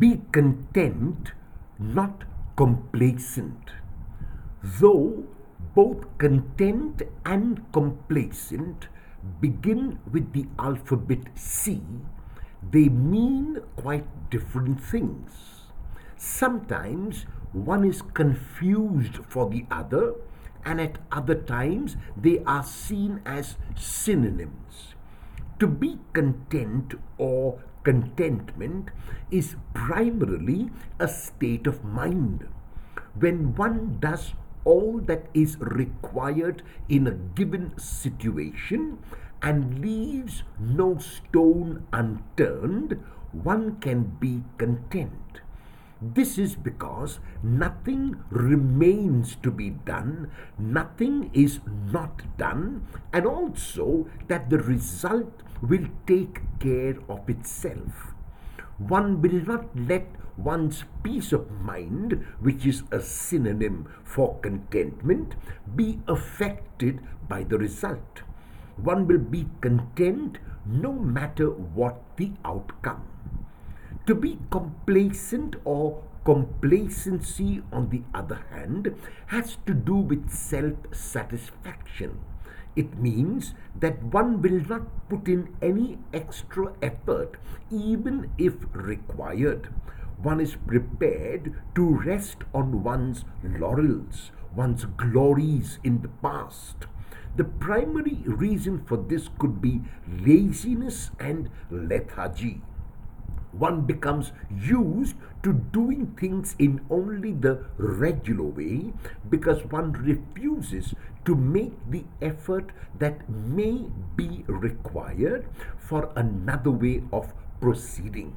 Be content, not complacent. Though both content and complacent begin with the alphabet C, they mean quite different things. Sometimes one is confused for the other, and at other times they are seen as synonyms. To be content or contentment is primarily a state of mind. When one does all that is required in a given situation and leaves no stone unturned, one can be content. This is because nothing remains to be done, nothing is not done, and also that the result will take care of itself. One will not let one's peace of mind, which is a synonym for contentment, be affected by the result. One will be content no matter what the outcome. To be complacent or complacency, on the other hand, has to do with self satisfaction. It means that one will not put in any extra effort, even if required. One is prepared to rest on one's laurels, one's glories in the past. The primary reason for this could be laziness and lethargy one becomes used to doing things in only the regular way because one refuses to make the effort that may be required for another way of proceeding.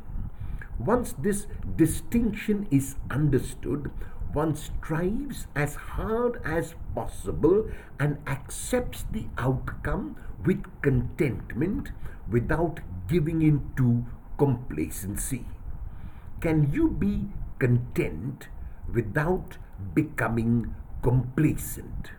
Once this distinction is understood, one strives as hard as possible and accepts the outcome with contentment without giving in to complacency? Can you be content without becoming complacent?